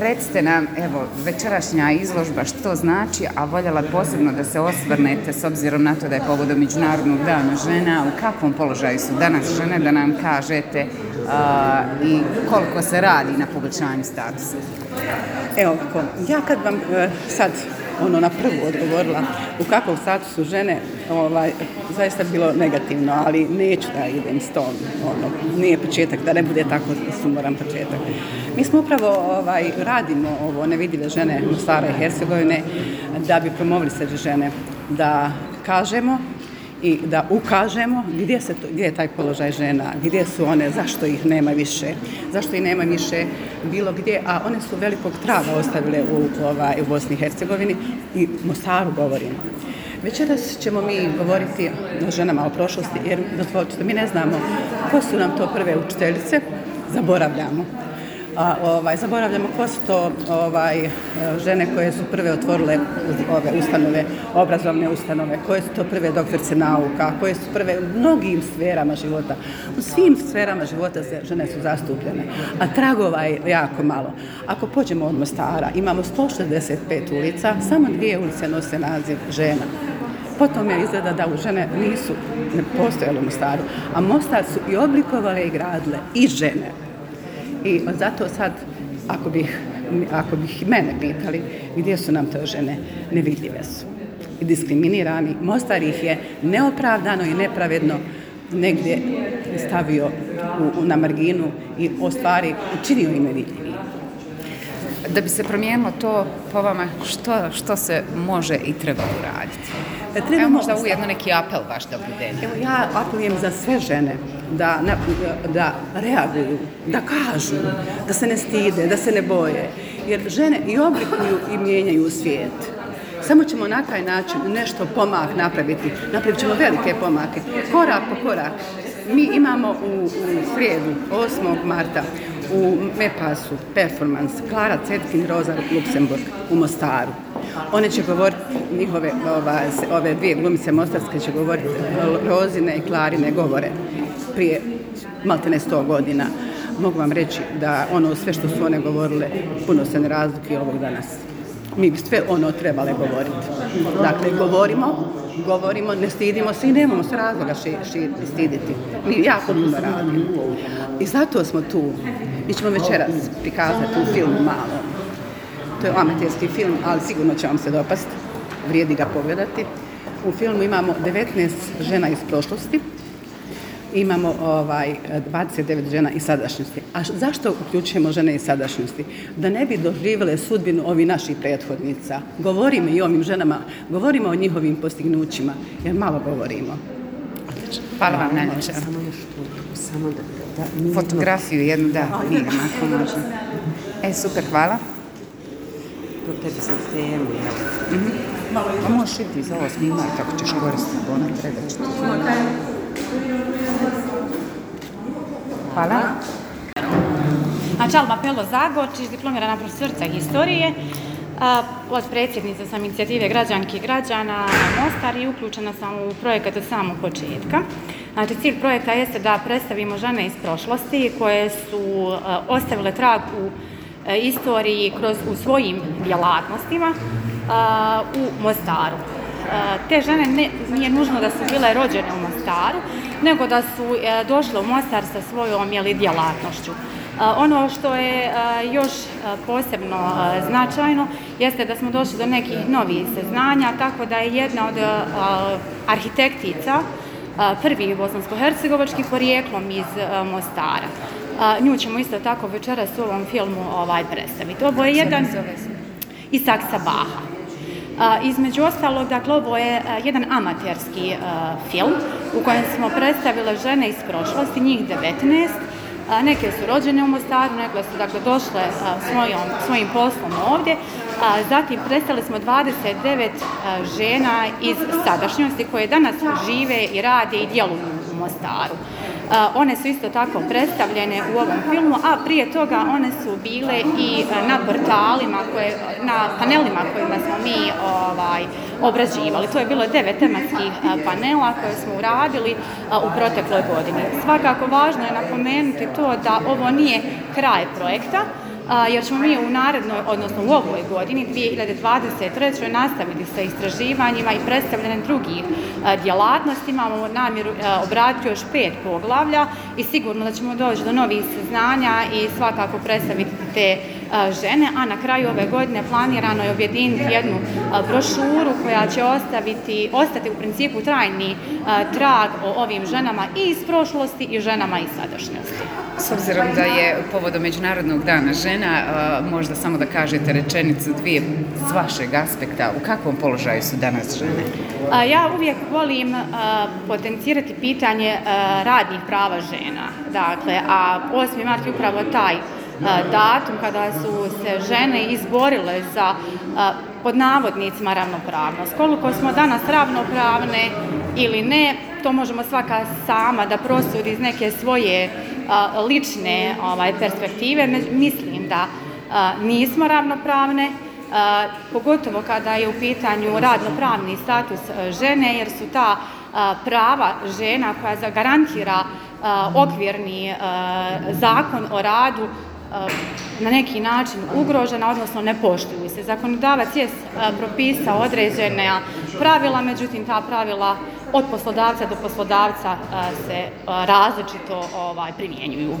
recite nam, evo, večerašnja izložba što znači, a voljela posebno da se osvrnete s obzirom na to da je povodom Međunarodnog dana žena, u kakvom položaju su danas žene, da nam kažete a, i koliko se radi na poboljšanju statusa. Evo, ja kad vam e, sad ono na prvu odgovorila u kakvom statusu žene, ovaj, zaista bilo negativno, ali neću da idem s tom, ono, nije početak, da ne bude tako sumoran početak. Mi smo upravo ovaj, radimo ovo nevidljive žene u i Hercegovine da bi promovili sve žene, da kažemo i da ukažemo gdje, se to, gdje je taj položaj žena, gdje su one, zašto ih nema više, zašto ih nema više bilo gdje, a one su velikog traga ostavile u, ovaj, u Bosni i Hercegovini i Mostaru govorimo. Večeras ćemo mi govoriti o ženama o prošlosti, jer dozvolite, mi ne znamo ko su nam to prve učiteljice, zaboravljamo a, ovaj, zaboravljamo ko su to ovaj, e, žene koje su prve otvorile ove ustanove, obrazovne ustanove, koje su to prve doktorce nauka, koje su prve u mnogim sferama života. U svim sferama života se žene su zastupljene, a tragova je jako malo. Ako pođemo od Mostara, imamo 165 ulica, samo dvije ulice nose naziv žena. Potom je izgleda da u žene nisu ne postojale u Mostaru, a Mostar su i oblikovale i gradile i žene. I zato sad, ako bih, ako bih mene pitali, gdje su nam te žene, nevidljive su. I diskriminirani. Mostar ih je neopravdano i nepravedno negdje stavio u, u, na marginu i ostvari učinio im nevidljivim. Da bi se promijenilo to po vama, što, što se može i treba uraditi? E, trebamo Evo možda ujedno neki apel vaš da bude. Evo ja apelujem za sve žene da, na, da reaguju, da kažu, da se ne stide, da se ne boje. Jer žene i oblikuju i mijenjaju svijet. Samo ćemo na taj način nešto pomak napraviti. Napravit ćemo velike pomake. Korak po korak. Mi imamo u, u srijedu, 8. marta, u Mepasu, performance, Klara Cetkin, Rozar, Luksemburg u Mostaru. One će govoriti, njihove ova, ove dvije glumice Mostarske će govoriti Rozine i Klarine govore prije maltene 100 godina. Mogu vam reći da ono sve što su one govorile puno se ne razlikuje ovog danas. Mi bi sve ono trebale govoriti. Dakle, govorimo, govorimo, ne stidimo se i nemamo se razloga ši, ši, stiditi. Mi jako puno radimo. I zato smo tu. Mi ćemo večeras prikazati u filmu malo. To je amaterski film, ali sigurno će vam se dopasti. Vrijedi ga pogledati. U filmu imamo 19 žena iz prošlosti, imamo ovaj 29 žena iz sadašnjosti. A zašto uključujemo žene iz sadašnjosti? Da ne bi doživjele sudbinu ovi naših prethodnica. Govorimo i o ovim ženama, govorimo o njihovim postignućima, jer malo govorimo. Hvala vam najljepše. Samo još tu, samo da... da, da Fotografiju jednu, da, vidim ako može. E, super, hvala. To tebi sad temu, jel? Mhm. Malo pa možeš iti za ovo snimati, kako ćeš koristiti, ona treba će ti. Hvala. Načalba Pelo Zagočić, diplomirana profesorica historije, od predsjednice sam inicijative građanki i građana Mostar i uključena sam u projekat od samog početka. Znači, cilj projekta jeste da predstavimo žene iz prošlosti koje su ostavile trag u istoriji kroz, u svojim djelatnostima u Mostaru. Te žene ne, nije nužno da su bile rođene u Mostaru, nego da su došle u Mostar sa svojom jeli, djelatnošću. Ono što je još posebno značajno jeste da smo došli do nekih novih saznanja, tako da je jedna od arhitektica prvi bosansko-hercegovački porijeklom iz Mostara. Nju ćemo isto tako večeras u ovom filmu ovaj predstaviti. Ovo je jedan Isak Sabaha. Između ostalog, dakle, ovo je jedan amaterski film u kojem smo predstavile žene iz prošlosti, njih 19, A, neke su rođene u Mostaru, neke su dakle, došle a, svojom, svojim poslom ovdje. A, zatim predstavili smo 29 a, žena iz sadašnjosti koje danas žive i rade i djeluju u Mostaru. One su isto tako predstavljene u ovom filmu, a prije toga one su bile i e, na portalima, koje, na panelima kojima smo mi ovaj, obrađivali. To je bilo devet tematskih e, panela koje smo uradili e, u protekloj godini. Svakako važno je napomenuti to da ovo nije kraj projekta, a, jer ćemo mi u narednoj, odnosno u ovoj godini, 2023. nastaviti sa istraživanjima i predstavljanjem drugih a, djelatnosti. Imamo namjeru a, obratiti još pet poglavlja i sigurno da ćemo doći do novih saznanja i svakako predstaviti te žene, a na kraju ove godine planirano je objediniti jednu brošuru koja će ostaviti, ostati u principu trajni trag o ovim ženama i iz prošlosti i ženama iz sadašnjosti. S obzirom da je povodom Međunarodnog dana žena, možda samo da kažete rečenicu dvije s vašeg aspekta, u kakvom položaju su danas žene? Ja uvijek volim potencirati pitanje radnih prava žena. Dakle, a 8. mart je upravo taj datum kada su se žene izborile za pod navodnicima ravnopravnost. Koliko smo danas ravnopravne ili ne, to možemo svaka sama da prosudi iz neke svoje lične ovaj, perspektive. Mislim da nismo ravnopravne, pogotovo kada je u pitanju radnopravni status žene, jer su ta prava žena koja zagarantira okvirni zakon o radu na neki način ugrožena, odnosno ne poštuju se. Zakonodavac je e, propisao određene pravila, međutim ta pravila od poslodavca do poslodavca e, se e, različito ovaj, primjenjuju.